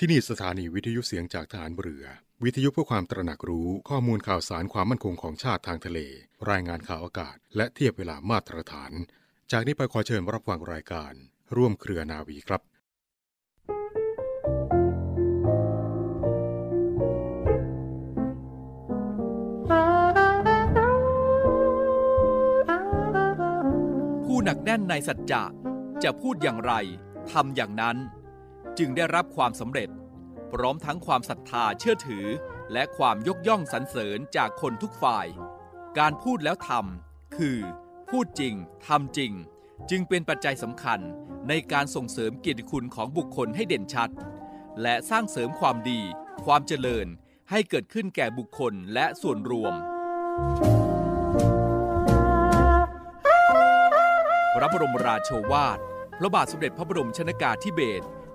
ที่นี่สถานีวิทยุเสียงจากฐานเรือ วิทยุเพื่อความตระหนักรู้ข้อมูลข่าวสารความมั่นคงของชาติทางทะเล รายงานข่าวอากาศ และเทียบเวลามาตรฐาน จากนี้ไปขอเชิญรับฟังรายการ ร่วมเครือนาวีครับผู้หนักแน่นในสัจจะจะพูดอย่างไรทำอย่างนั้น จึงได้รับความสำเร็จ พร้อมทั้งความศรัทธาเชื่อถือ และความยกย่องสรรเสริญจากคนทุกฝ่าย การพูดแล้วทำคือ พูดจริงทำจริง จึงเป็นปัจจัยสำคัญในการส่งเสริมเกียรติคุณของบุคคลให้เด่นชัด และสร้างเสริมความดี ความเจริญให้เกิดขึ้นแก่บุคคลและส่วนรวม พระบรมราโชวาท พระบาทสมเด็จพระบรมชนากาธิเบศร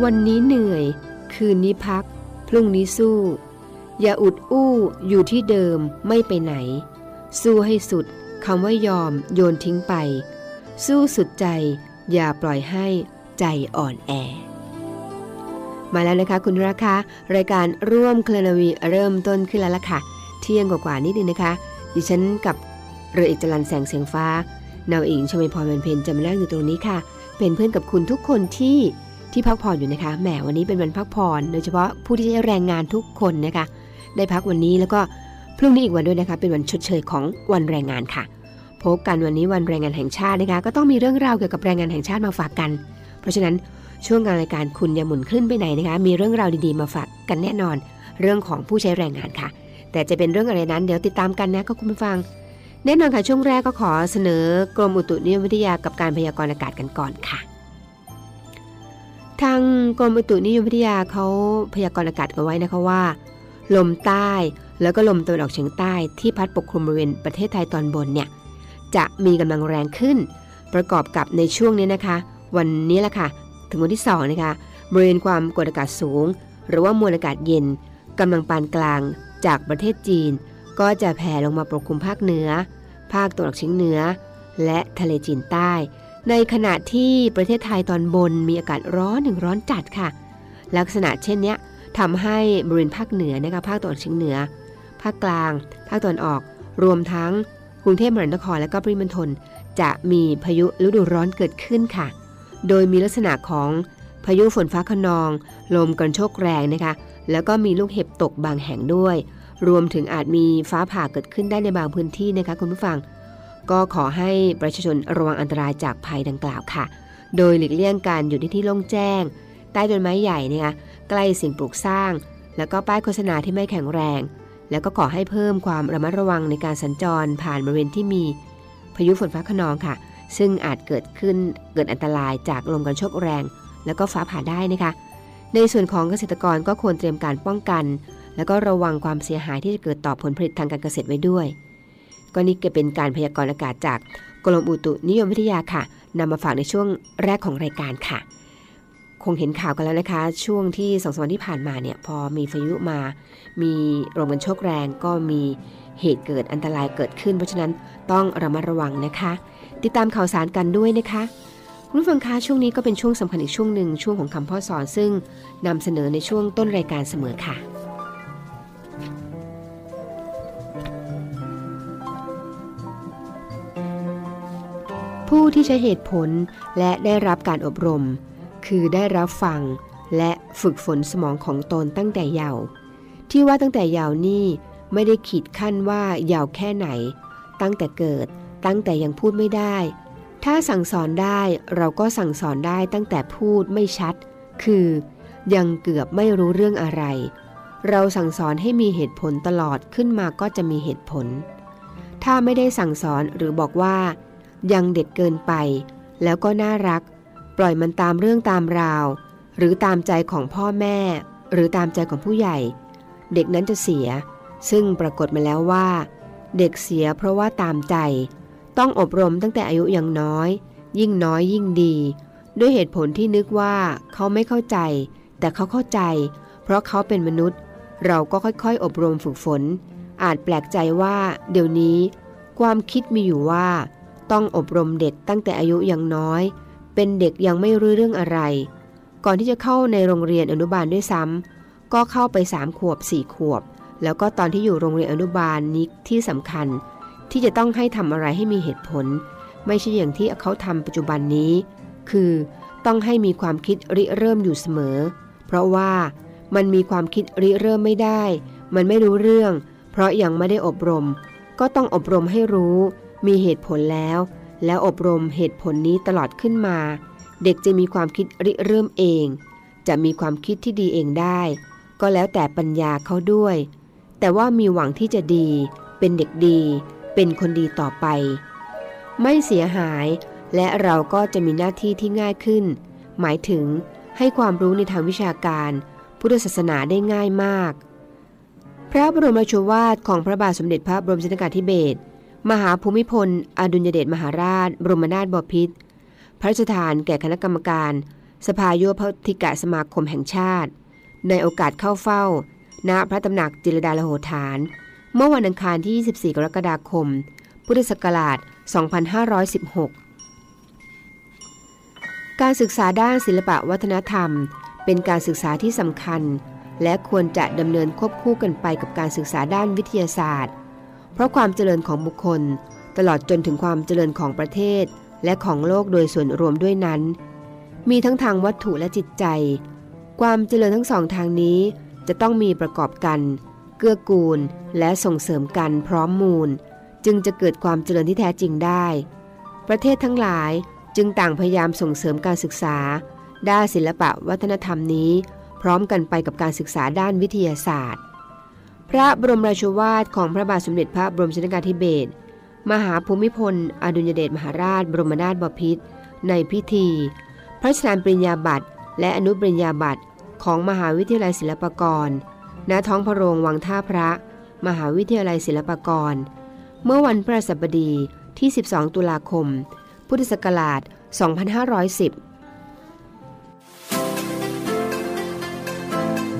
วันนี้เหนื่อย คืนนี้พัก พรุ่งนี้สู้ อย่าอุดอู้อยู่ที่เดิมไม่ไปไหน สู้ให้สุดคำว่ายอมโยนทิ้งไป สู้สุดใจ อย่าปล่อยให้ใจอ่อนแอ มาแล้วนะคะคุณราคารายการร่วมเคลนาวีเริ่มต้นขึ้นแล้วล่ะค่ะ เที่ยงกว่าๆนิดนึงนะคะ ดิฉันกับเรือเอกจรันแสงเสียงฟ้านาวเองชมพรเพ็ญเพนจะมานั่งอยู่ตรงนี้ค่ะ เป็นเพื่อนกับคุณทุกคนที่ ที่พักผ่อนอยู่นะคะแหมวันนี้เป็นวันพักผ่อนโดยเฉพาะผู้ที่ใช้แรงงานทุกคนนะคะได้พักวันนี้แล้วก็พรุ่งนี้อีกวันด้วยนะคะ เป็นวันชดเชยของวันแรงงานค่ะพบกันวันนี้วันแรงงานแห่งชาตินะคะก็ต้องมีเรื่องราวเกี่ยวกับแรงงานแห่งชาติมาฝากกัน เพราะฉะนั้นช่วงการรายการคุณอย่าหมุนขึ้นไปไหนนะคะ มีเรื่องราวดีๆมาฝากกันแน่นอน เรื่องของผู้ใช้แรงงานค่ะ แต่จะเป็นเรื่องอะไรนั้นเดี๋ยวติดตามกันนะก็คุณผู้ฟัง แน่นอนค่ะช่วงแรกก็ขอเสนอกรมอุตุนิยมวิทยากับการพยากรณ์อากาศกันก่อนค่ะ ทางกรมอุตุนิยมวิทยาเขาพยากรณ์อากาศกันไว้นะคะว่า ลมใต้แล้วก็ลมตะวันออกเฉียงใต้ที่พัดปกคลุมบริเวณประเทศไทยตอนบนเนี่ยจะมีกำลังแรงขึ้น ประกอบกับในช่วงนี้นะคะ วันนี้แหละค่ะ ถึงวันที่2นะคะบริเวณความกดอากาศสูง หรือว่ามวลอากาศเย็นกำลังปานกลางจากประเทศจีน ก็จะแผ่ลงมาปกคลุมภาคเหนือ ภาคตะวันออกเฉียงเหนือ และทะเลจีนใต้ ในขณะที่ประเทศไทยตอนบนมีอากาศร้อนถึงร้อนจัดค่ะ ลักษณะเช่นนี้ทำให้บริเวณภาคเหนือนะคะภาคตะวันออกเฉียงเหนือ ภาคกลาง ภาคตะวันออก รวมทั้งกรุงเทพมหานครและก็ปริมณฑลจะมีพายุฤดูร้อนเกิดขึ้นค่ะ โดยมีลักษณะของพายุฝนฟ้าขนอง ลมกระโชกแรงนะคะ แล้วก็มีลูกเห็บตกบางแห่งด้วย รวมถึงอาจมีฟ้าผ่าเกิดขึ้นได้ในบางพื้นที่นะคะคุณผู้ฟัง ก็ขอให้ประชาชนระวังอันตรายจากภัยดังกล่าวค่ะ โดยหลีกเลี่ยงการอยู่ในที่โล่งแจ้ง ใต้ต้นไม้ใหญ่นะคะใกล้สิ่งปลูกสร้าง แล้วก็ป้ายโฆษณาที่ไม่แข็งแรง แล้วก็ขอให้เพิ่มความระมัดระวังในการสัญจรผ่านบริเวณที่มีพายุฝนฟ้าขนองค่ะ ซึ่งอาจเกิดขึ้นเกิดอันตรายจากลมกันโชกแรง แล้วก็ฟ้าผ่าได้นะคะ ในส่วนของเกษตรกรก็ควรเตรียมการป้องกัน แล้วก็ระวังความเสียหายที่จะเกิดต่อผลผลิตทางการเกษตรไว้ด้วย ก็นี่ก็เป็นการพยากรณ์อากาศจากกรมอุตุนิยมวิทยาค่ะนำมาฝากในช่วงแรกของรายการค่ะ คงเห็นข่าวกันแล้วนะคะ ช่วงที่สองสามวันที่ผ่านมาเนี่ยพอมีพายุมา มีลมกันโชกแรงก็มีเหตุเกิดอันตรายเกิดขึ้น เพราะฉะนั้นต้องระมัดระวังนะคะ ติดตามข่าวสารกันด้วยนะคะคุณผู้ฟังคะช่วงนี้ก็เป็นช่วงสำคัญอีกช่วงหนึ่งช่วงของคำพ่อสอนซึ่งนำเสนอในช่วงต้นรายการเสมอค่ะ ผู้ที่ใช้เหตุผลและได้รับการอบรม คือได้รับฟังและฝึกฝนสมองของตนตั้งแต่เยาว์ที่ว่าตั้งแต่เยาว์นี่ไม่ได้ขีดขั้นว่าเยาว์แค่ไหน ตั้งแต่เกิดตั้งแต่ยังพูดไม่ได้ ถ้าสั่งสอนได้เราก็สั่งสอนได้ตั้งแต่พูดไม่ชัด คือยังเกือบไม่รู้เรื่องอะไร เราสั่งสอนให้มีเหตุผลตลอดขึ้นมาก็จะมีเหตุผล ถ้าไม่ได้สั่งสอนหรือบอกว่า ยังเด็กเกินไป แล้วก็น่ารัก ปล่อยมันตามเรื่องตามราว หรือตามใจของพ่อแม่ หรือตามใจของผู้ใหญ่ เด็กนั้นจะเสีย ซึ่งปรากฏมาแล้วว่า เด็กเสียเพราะว่าตามใจ ต้องอบรมตั้งแต่อายุยังน้อย ยิ่งน้อยยิ่งดี ด้วยเหตุผลที่นึกว่าเขาไม่เข้าใจ แต่เขาเข้าใจ เพราะเขาเป็นมนุษย์ เราก็ค่อยๆ อบรมฝึกฝน อาจแปลกใจว่า เดี๋ยวนี้ ความคิดมีอยู่ว่า ต้องอบรมเด็กตั้งแต่อายุยังน้อย เป็นเด็กยังไม่รู้เรื่องอะไร ก่อนที่จะเข้าในโรงเรียนอนุบาลด้วยซ้ำก็เข้าไปสามขวบสี่ขวบ แล้วก็ตอนที่อยู่โรงเรียนอนุบาลนี้ที่สำคัญ ที่จะต้องให้ทำอะไรให้มีเหตุผล ไม่ใช่อย่างที่เขาทำปัจจุบันนี้ คือต้องให้มีความคิดริเริ่มอยู่เสมอ เพราะว่ามันมีความคิดริเริ่มไม่ได้ มันไม่รู้เรื่อง เพราะยังไม่ได้อบรม ก็ต้องอบรมให้รู้ มีเหตุผลแล้ว แล้วอบรมเหตุผลนี้ตลอดขึ้นมา เด็กจะมีความคิดริเริ่มเอง จะมีความคิดที่ดีเองได้ ก็แล้วแต่ปัญญาเขาด้วย แต่ว่ามีหวังที่จะดี เป็นเด็กดี เป็นคนดีต่อไป ไม่เสียหายและเราก็จะมีหน้าที่ที่ง่ายขึ้น หมายถึงให้ความรู้ในทางวิชาการ พุทธศาสนาได้ง่ายมาก พระบรมราชวาทของพระบาทสมเด็จพระบรมชนกาธิเบศร มหาภูมิพล อดุลยเดชมหาราช บรมนาถบพิตร พระราชทานแก่คณะกรรมการ สภาโยธธิกะสมาคมแห่งชาติ ในโอกาสเข้าเฝ้า ณ พระตำหนักจิรดาลโหฐาน เมื่อวันอังคารที่ 24 กรกฎาคม พุทธศักราช 2516 การศึกษาด้านศิลปะวัฒนธรรม เป็นการศึกษาที่สำคัญ และควรจะดำเนินควบคู่กันไปกับการศึกษาด้านวิทยาศาสตร์ เพราะความเจริญของบุคคล ตลอดจนถึงความเจริญของประเทศ และของโลกโดยส่วนรวมด้วยนั้น มีทั้งทางวัตถุและจิตใจ ความเจริญทั้งสองทางนี้จะต้องมีประกอบกัน เกื้อกูลและส่งเสริมกันพร้อมมูล จึงจะเกิดความเจริญที่แท้จริงได้ ประเทศทั้งหลายจึงต่างพยายามส่งเสริมการศึกษา ด้านศิลปะวัฒนธรรมนี้ พร้อมกันไปกับการศึกษาด้านวิทยาศาสตร์ พระบรมราชวาทของพระบาทสมเด็จพระบรมชนกาธิเบศรมหาภูมิพล อดุลยเดชมหาราช บรมนาถบพิตรในพิธี พระราชทานปริญญาบัตรและอนุปริญญาบัตรของมหาวิทยาลัยศิลปากร ณ ท้องพระโรงวังท่าพระ มหาวิทยาลัยศิลปากร เมื่อวันพฤหัสบดีที่ 12 ตุลาคม พุทธศักราช 2510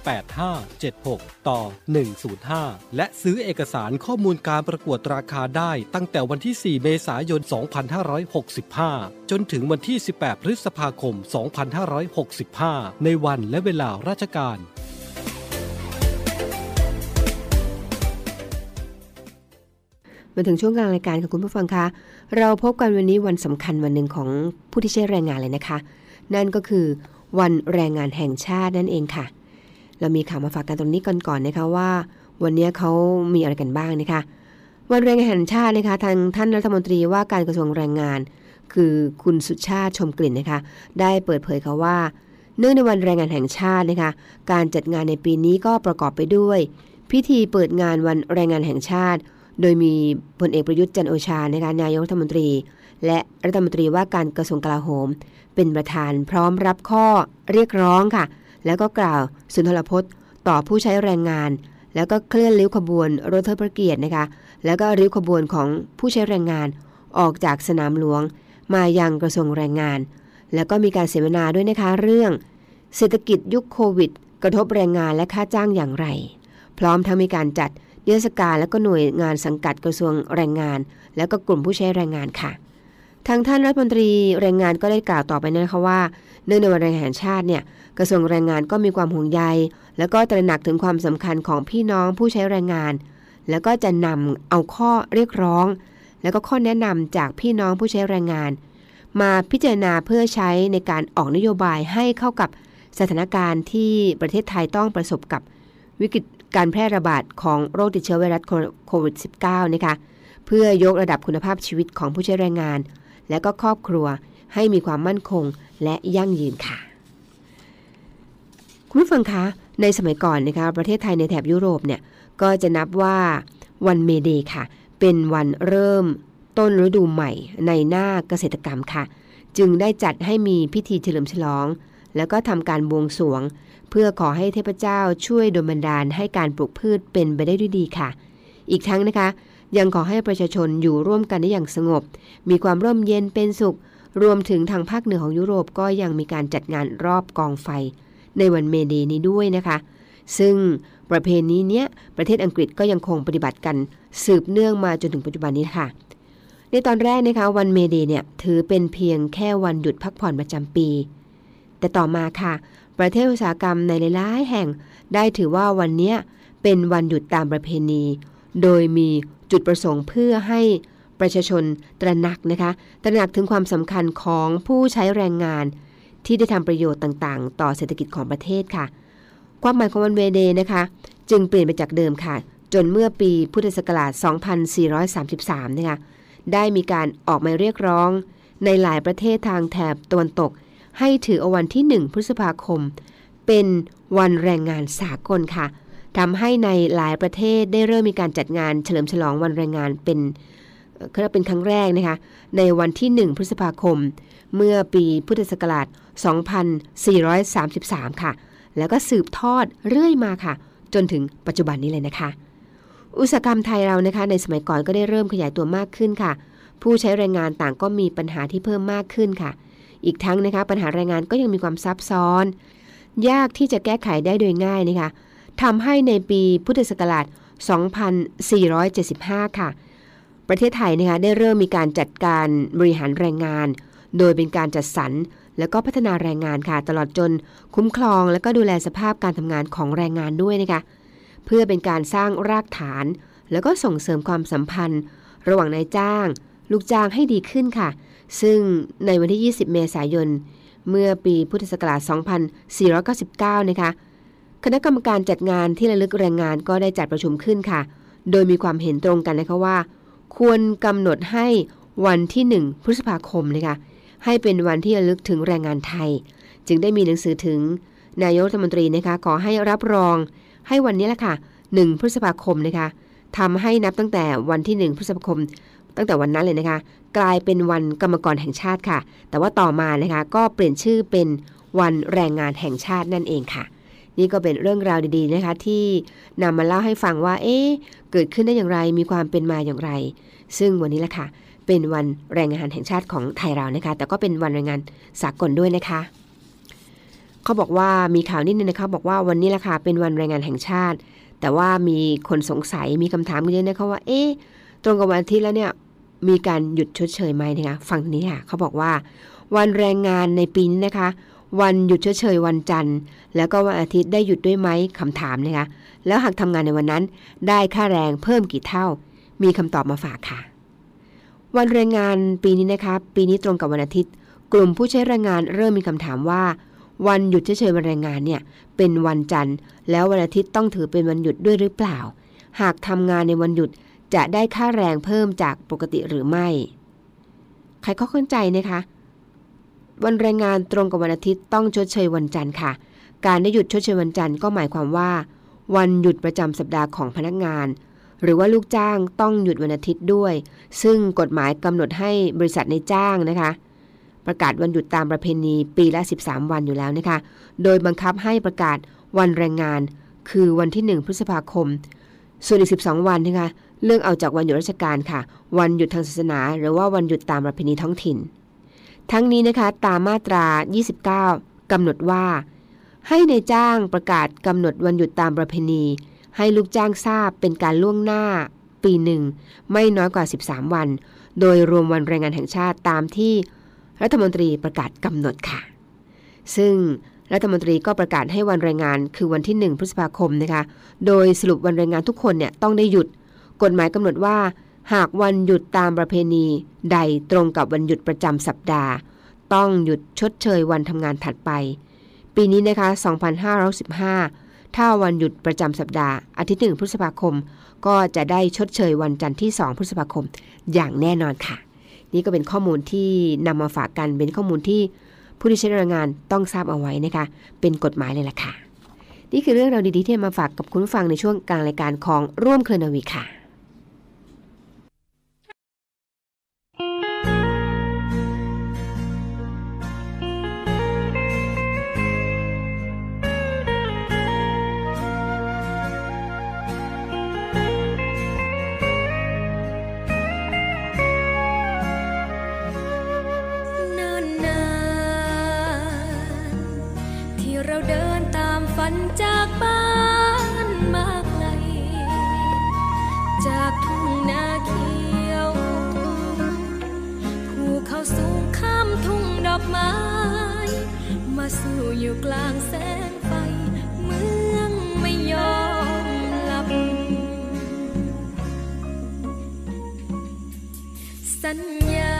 8576 ต่อ 105 และซื้อเอกสารข้อมูลการประกวดราคาได้ตั้งแต่วันที่ 4 เมษายน 2565 จนถึงวันที่ 18 พฤษภาคม 2565 ในวันและเวลาราชการมาถึงช่วงกลางรายการค่ะคุณผู้ฟังคะ เราพบกันวันนี้วันสำคัญวันหนึ่งของผู้ที่ใช้แรงงานเลยนะคะ นั่นก็คือวันแรงงานแห่งชาตินั่นเองค่ะ เรามีข่าวมาฝากกันตรงนี้ก่อนก่อนนะคะว่า วันนี้เขามีอะไรกันบ้างนะคะ วันแรงงานแห่งชาตินะคะทางท่านรัฐมนตรีว่าการกระทรวงแรงงาน คือคุณสุชาติชมกลิ่นนะคะ ได้เปิดเผยค่ะว่า เนื่องในวันแรงงานแห่งชาตินะคะ การจัดงานในปีนี้ก็ประกอบไปด้วย พิธีเปิดงานวันแรงงานแห่งชาติ โดยมีพลเอกประยุทธ์จันโอชานะคะนายกรัฐมนตรี และรัฐมนตรีว่าการกระทรวงกลาโหม เป็นประธานพร้อมรับข้อเรียกร้องค่ะ แล้วก็กล่าวสุนทรพจน์ต่อผู้ใช้แรงงาน แล้วก็เคลื่อนริ้วขบวนรถเทิดพระเกียรตินะคะ แล้วก็ริ้วขบวนของผู้ใช้แรงงานออกจากสนามหลวง มายังกระทรวงแรงงาน แล้วก็มีการเสวนาด้วยนะคะเรื่อง เศรษฐกิจยุคโควิด กระทบแรงงานและค่าจ้างอย่างไร พร้อมทั้งมีการจัดนิทศการและก็หน่วยงานสังกัดกระทรวงแรงงาน แล้วก็กลุ่มผู้ใช้แรงงานค่ะ ทางท่านรัฐมนตรีแรงงานก็ได้กล่าวต่อไปนะคะว่า เนื่องในวันแรงงานแห่งชาติเนี่ยกระทรวงแรงงานก็มีความห่วงใย แล้วก็ตระหนักถึงความสำคัญของพี่น้องผู้ใช้แรงงาน แล้วก็จะนำเอาข้อเรียกร้อง แล้วก็ข้อแนะนำจากพี่น้องผู้ใช้แรงงาน มาพิจารณาเพื่อใช้ในการออกนโยบายให้เข้ากับสถานการณ์ที่ประเทศไทยต้องประสบกับวิกฤตการแพร่ระบาดของโรคติดเชื้อไวรัสโควิด -19 นะคะเพื่อยกระดับคุณภาพชีวิตของผู้ใช้แรงงาน และก็ครอบครัวให้มีความมั่นคงและยั่งยืนค่ะ คุณผู้ฟังคะ ในสมัยก่อนนะคะ ประเทศไทยในแถบยุโรปเนี่ย ก็จะนับว่าวันเมเดย์ค่ะ เป็นวันเริ่มต้นฤดูใหม่ในหน้าเกษตรกรรมค่ะ จึงได้จัดให้มีพิธีเฉลิมฉลอง แล้วก็ทำการบวงสรวง เพื่อขอให้เทพเจ้าช่วยดลบันดาลให้การปลูกพืชเป็นไปได้ด้วยดีค่ะ อีกทั้งนะคะ ยังขอให้ประชาชนอยู่ร่วมกันได้อย่างสงบ มีความร่มเย็นเป็นสุข รวมถึงทางภาคเหนือของยุโรปก็ยังมีการจัดงานรอบกองไฟ ในวันเมเดนี้ด้วยนะคะ ซึ่งประเพณีเนี้ยประเทศอังกฤษก็ยังคงปฏิบัติกันสืบเนื่องมาจนถึงปัจจุบันนี้ค่ะ ในตอนแรกนะคะวันเมเดเนี่ยถือเป็นเพียงแค่วันหยุดพักผ่อนประจำปี แต่ต่อมาค่ะ ประเทศอุตสาหกรรมในหลายๆแห่ง ได้ถือว่าวันเนี้ยเป็นวันหยุดตามประเพณี โดยมี จุดประสงค์เพื่อให้ประชาชนตระหนักนะคะตระหนักถึงความสำคัญของผู้ใช้แรงงานที่ได้ทำประโยชน์ต่างๆ ต่อเศรษฐกิจของประเทศค่ะ ความหมายของวันเวเดนะคะ จึงเปลี่ยนไปจากเดิมค่ะ จนเมื่อปีพุทธศักราช 2433 นะคะได้มีการออกมาเรียกร้อง ในหลายประเทศทางแถบตะวันตก ให้ถือเอาวันที่ 1 พฤษภาคม เป็นวันแรงงานสากลค่ะ ทำให้ในหลายประเทศได้เริ่มมีการจัดงานเฉลิมฉลองวันแรงงานเป็นเคือเป็นครั้งแรกนะคะ ในวันที่ 1 พฤษภาคม เมื่อปีพุทธศักราช 2433 ค่ะ แล้วก็สืบทอดเรื่อยมาค่ะ จนถึงปัจจุบันนี้เลยนะคะ อุตสาหกรรมไทยเรานะคะ ในสมัยก่อนก็ได้เริ่มขยายตัวมากขึ้นค่ะ ผู้ใช้แรงงานต่างก็มีปัญหาที่เพิ่มมากขึ้นค่ะ อีกทั้งนะคะ ปัญหาแรงงานก็ยังมีความซับซ้อน ยากที่จะแก้ไขได้โดยง่ายนะคะ ทำให้ในปีพุทธศักราช 2475 ค่ะ ประเทศไทยนะคะได้เริ่มมีการจัดการบริหารแรงงาน โดยเป็นการจัดสรรแล้วก็พัฒนาแรงงานค่ะ ตลอดจนคุ้มครองและก็ดูแลสภาพการทำงานของแรงงานด้วยนะคะ เพื่อเป็นการสร้างรากฐาน แล้วก็ส่งเสริมความสัมพันธ์ ระหว่างนายจ้าง ลูกจ้างให้ดีขึ้นค่ะ ซึ่งในวันที่ 20 เมษายน เมื่อปีพุทธศักราช 2499 นะคะ คณะกรรมการจัดงานที่ระลึกแรงงานก็ได้จัดประชุมขึ้นค่ะ โดยมีความเห็นตรงกันนะคะว่า ควรกำหนดให้วันที่ 1 พฤษภาคมนะคะให้เป็นวันที่ระลึกถึงแรงงานไทย จึงได้มีหนังสือถึง นายกรัฐมนตรีนะคะขอให้รับรอง ให้วันนี้แหละค่ะ 1 พฤษภาคมนะคะทำให้นับตั้งแต่วันที่ 1 พฤษภาคม ตั้งแต่วันนั้นเลยนะคะ กลายเป็นวันกรรมกรแห่งชาติค่ะ แต่ว่าต่อมานะคะก็เปลี่ยนชื่อเป็นวันแรงงานแห่งชาตินั่นเองค่ะ นี่ก็เป็นเรื่องราวดีๆนะคะ ที่นำมาเล่าให้ฟังว่า เอ๊ะเกิดขึ้นได้อย่างไร มีความเป็นมาอย่างไร ซึ่งวันนี้แหละค่ะ เป็นวันแรงงานแห่งชาติของไทยเรานะคะ แต่ก็เป็นวันแรงงานสากลด้วยนะคะ เขาบอกว่ามีข่าวนิดนึงนะคะ บอกว่าวันนี้แหละค่ะ เป็นวันแรงงานแห่งชาติ แต่ว่ามีคนสงสัย มีคำถามกันเยอะนะคะว่า เอ๊ะตรงกับวันอาทิตย์แล้วเนี่ย มีการหยุดชดเชยไหมนะคะ ฟังนี้ค่ะ เขาบอกว่า วันแรงงานในปีนี้นะคะ วันหยุดเชยๆวันจันทร์ แล้วก็วันอาทิตย์ได้หยุดด้วยไหมคำถามนะคะ แล้วหากทำงานในวันนั้น ได้ค่าแรงเพิ่มกี่เท่า มีคำตอบมาฝากค่ะ วันแรงงานปีนี้นะคะ ปีนี้ตรงกับวันอาทิตย์ กลุ่มผู้ใช้แรงงานเริ่มมีคำถามว่า วันหยุดเชยๆวันแรงงานเนี่ยเป็นวันจันทร์ แล้ววันอาทิตย์ต้องถือเป็นวันหยุดด้วยหรือเปล่า หากทำงานในวันหยุดจะได้ค่าแรงเพิ่มจากปกติหรือไม่ ใครข้าเข้าใจนะคะ วันแรงงานตรงกับวันอาทิตย์ต้องชดเชยวันจันทร์ค่ะ การได้หยุดชดเชยวันจันทร์ก็หมายความว่า วันหยุดประจำสัปดาห์ของพนักงาน หรือว่าลูกจ้างต้องหยุดวันอาทิตย์ด้วย ซึ่งกฎหมายกำหนดให้บริษัทในจ้างนะคะ ประกาศวันหยุดตามประเพณีปีละ 13 วันอยู่แล้วนะคะ โดยบังคับให้ประกาศวันแรงงาน คือวันที่ 1 พฤษภาคม ส่วนอีก 12 วันนะคะเลือกเอาจากวันหยุดราชการค่ะ วันหยุดทางศาสนา หรือว่าวันหยุดตามประเพณีท้องถิ่น ทั้งนี้นะคะตามมาตรา 29 กำหนดว่า ให้ในจ้างประกาศกำหนดวันหยุดตามประเพณี ให้ลูกจ้างทราบเป็นการล่วงหน้า ปีหนึ่ง ไม่น้อยกว่า 13 วัน โดยรวมวันแรงงานแห่งชาติตามที่รัฐมนตรีประกาศกำหนดค่ะ ซึ่งรัฐมนตรีก็ประกาศให้วันแรงงานคือวันที่ 1 พฤษภาคมนะคะ โดยสรุปวันแรงงานทุกคนเนี่ยต้องได้หยุด กฎหมายกำหนดว่า หากวันหยุดตามประเพณี ใดตรงกับวันหยุดประจำสัปดาห์ ต้องหยุดชดเชยวันทำงานถัดไป ปีนี้นะคะ 2515 ถ้าวันหยุดประจำสัปดาห์ อาทิตย์หนึ่งพฤษภาคม ก็จะได้ชดเชยวันจันทร์ที่ 2 พฤษภาคม อย่างแน่นอนค่ะ นี่ก็เป็นข้อมูลที่นำมาฝากกันเป็นข้อมูลที่ผู้ที่ใช้แรงงานต้องทราบเอาไว้นะคะ เป็นกฎหมายเลยล่ะค่ะ นี่คือเรื่องราวดีๆที่มาฝากกับคุณผู้ฟังในช่วงกลางรายการของร่วมเคลนาวีค่ะ เราเดินตามฝันจากบ้านมาไกล จากทุ่งนาเขียวภูเขาสูงข้ามทุ่งดอกไม้ มาสู่อยู่กลางแสงไฟ เมืองไม่ยอมหลับ สัญญา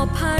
หอ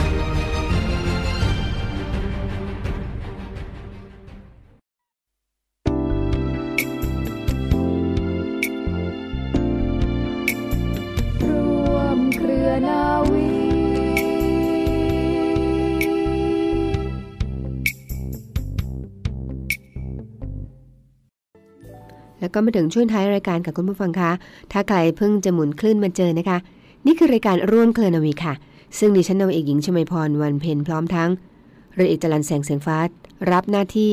ก็มาถึงช่วงท้ายรายการกับคุณผู้ฟังคะ ถ้าใครเพิ่งจะหมุนคลื่นมาเจอนะคะ นี่คือรายการร่วมเคลนาวีค่ะ ซึ่งดิฉันนาวเอกหญิงชมพรวันเพ็ญพร้อมทั้งเรือเอกจรันแสงเสียงฟ้า รับหน้าที่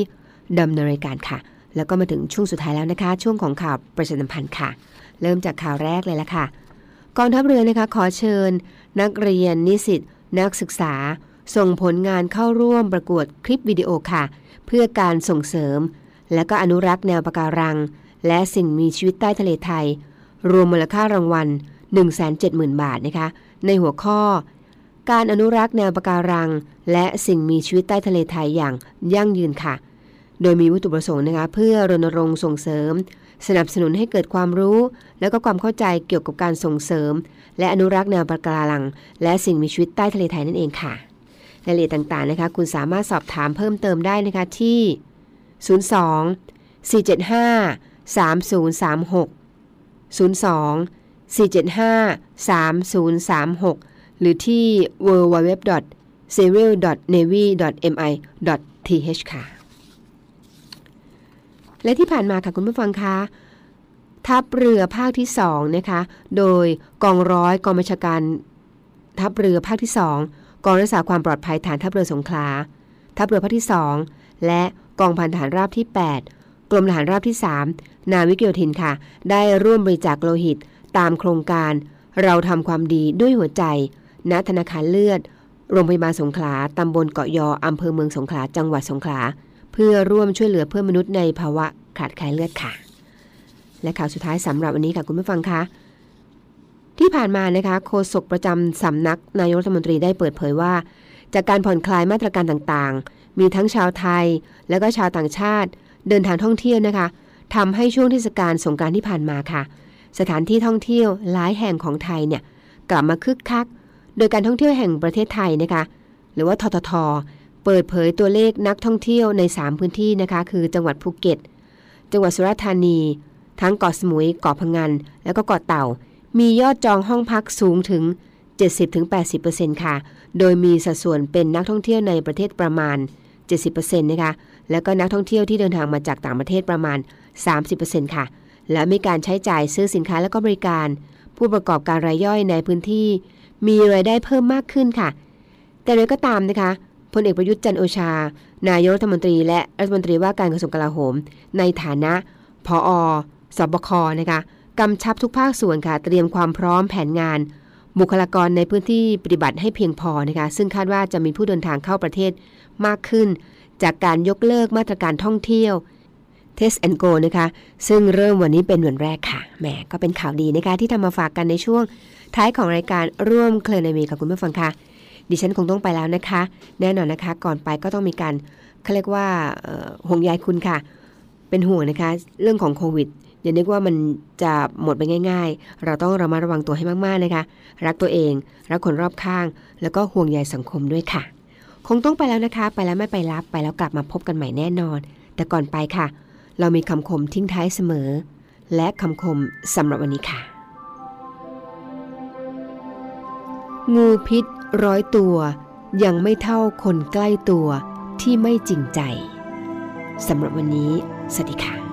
ดำเนินรายการค่ะ แล้วก็มาถึงช่วงสุดท้ายแล้วนะคะ ช่วงของข่าวประชาสัมพันธ์ค่ะ เริ่มจากข่าวแรกเลยละค่ะ กองทัพเรือนะคะขอเชิญ นักเรียนนิสิตนักศึกษา ส่งผลงานเข้าร่วมประกวดคลิปวิดีโอค่ะ เพื่อการส่งเสริมและก็อนุรักษ์แนวปะการัง และสิ่งมีชีวิตใต้ทะเลไทย รวมมูลค่ารางวัล 170,000 บาทนะคะ ในหัวข้อ การอนุรักษ์แนวปะการัง และสิ่งมีชีวิตใต้ทะเลไทยอย่างยั่งยืนค่ะ โดยมีวัตถุประสงค์นะคะ เพื่อรณรงค์ส่งเสริม สนับสนุนให้เกิดความรู้ และก็ความเข้าใจเกี่ยวกับการส่งเสริม และอนุรักษ์แนวปะการัง และสิ่งมีชีวิตใต้ทะเลไทยนั่นเองค่ะรายละเอียดต่างๆนะคะ คุณสามารถสอบถามเพิ่มเติมได้นะคะที่ 02 475 3036 02 475 3036 หรือที่ www c i v i l navy mi th ค่ะ และที่ผ่านมาค่ะคุณผู้ฟังคะทัพเรือภาคที่2นะคะ โดยกองร้อยกองบัญชาการ ทัพเรือภาคที่ 2 กองรักษาความปลอดภัยฐานทัพเรือสงขลา ทัพเรือภาคที่ 2 และกองพันฐานราบที่ 8 กรมทหารราบที่ 3 นาวิกโยธินค่ะ ได้ร่วมบริจาคโลหิต ตามโครงการ เราทำความดีด้วยหัวใจ ณ ธนาคารเลือด โรงพยาบาลสงขลา ตำบลเกาะยอ อำเภอเมืองสงขลา จังหวัดสงขลา เพื่อร่วมช่วยเหลือเพื่อนมนุษย์ในภาวะขาดแคลนเลือดค่ะ และข่าวสุดท้ายสำหรับวันนี้ค่ะคุณผู้ฟังคะที่ผ่านมานะคะโฆษกประจำสำนักนายกรัฐมนตรีได้เปิดเผยว่า จากการผ่อนคลายมาตรการต่างๆ มีทั้งชาวไทย และก็ชาวต่างชาติ เดินทางท่องเที่ยวนะคะทำให้ช่วงเทศกาลสงกานต์ที่ผ่านมาค่ะ สถานที่ท่องเที่ยวหลายแห่งของไทยเนี่ยกลับมาคึกคัก โดยการท่องเที่ยวแห่งประเทศไทยนะคะ หรือว่าททท เปิดเผยตัวเลขนักท่องเที่ยวใน 3 พื้นที่นะคะ คือจังหวัดภูเก็ต จังหวัดสุราษฎร์ธานี ทั้งเกาะสมุยเกาะพังงานและก็เกาะเต่า มียอดจองห้องพักสูงถึง 70-80%ค่ะ โดยมีสัดส่วนเป็นนักท่องเที่ยวในประเทศประมาณ 70%นะคะ แล้วก็นักท่องเที่ยวที่เดินทางมาจากต่างประเทศประมาณ 30%ค่ะ และมีการใช้จ่ายซื้อสินค้าและก็บริการ ผู้ประกอบการรายย่อยในพื้นที่ มีรายได้เพิ่มมากขึ้นค่ะ แต่โดยก็ตามนะคะพลเอกประยุทธ์จันโอชา นายกรัฐมนตรี และรัฐมนตรีว่าการกระทรวงกลาโหม ในฐานะผอสบคนะคะกำชับทุกภาคส่วนค่ะ เตรียมความพร้อมแผนงาน บุคลากรในพื้นที่ปฏิบัติให้เพียงพอนะคะซึ่งคาดว่าจะมีผู้เดินทางเข้าประเทศมากขึ้น จากการยกเลิกมาตรการท่องเที่ยว Test and Go นะคะ ซึ่งเริ่มวันนี้เป็นวันแรกค่ะ แหม ก็เป็นข่าวดีนะคะ ที่ทำมาฝากกันในช่วงท้ายของรายการร่วมเคลนมีกับคุณผู้ฟังค่ะ ดิฉันคงต้องไปแล้วนะคะ แน่นอนนะคะ ก่อนไปก็ต้องมีการเขาเรียกว่าห่วงใยคุณค่ะ เป็นห่วงนะคะ เรื่องของโควิดอย่านึกว่ามันจะหมดไปง่าย ๆ เราต้องระมัดระวังตัวให้มากๆนะคะ รักตัวเอง รักคนรอบข้าง แล้วก็ห่วงใยสังคมด้วยค่ะ คงต้องไปแล้วนะคะ ไปแล้วไม่ไปรับไปแล้วกลับมาพบกันใหม่แน่นอน แต่ก่อนไปค่ะ เรามีคำคมทิ้งท้ายเสมอ และคำคมสำหรับวันนี้ค่ะ งูพิษร้อยตัว ยังไม่เท่าคนใกล้ตัวที่ไม่จริงใจสำหรับวันนี้ สวัสดีค่ะ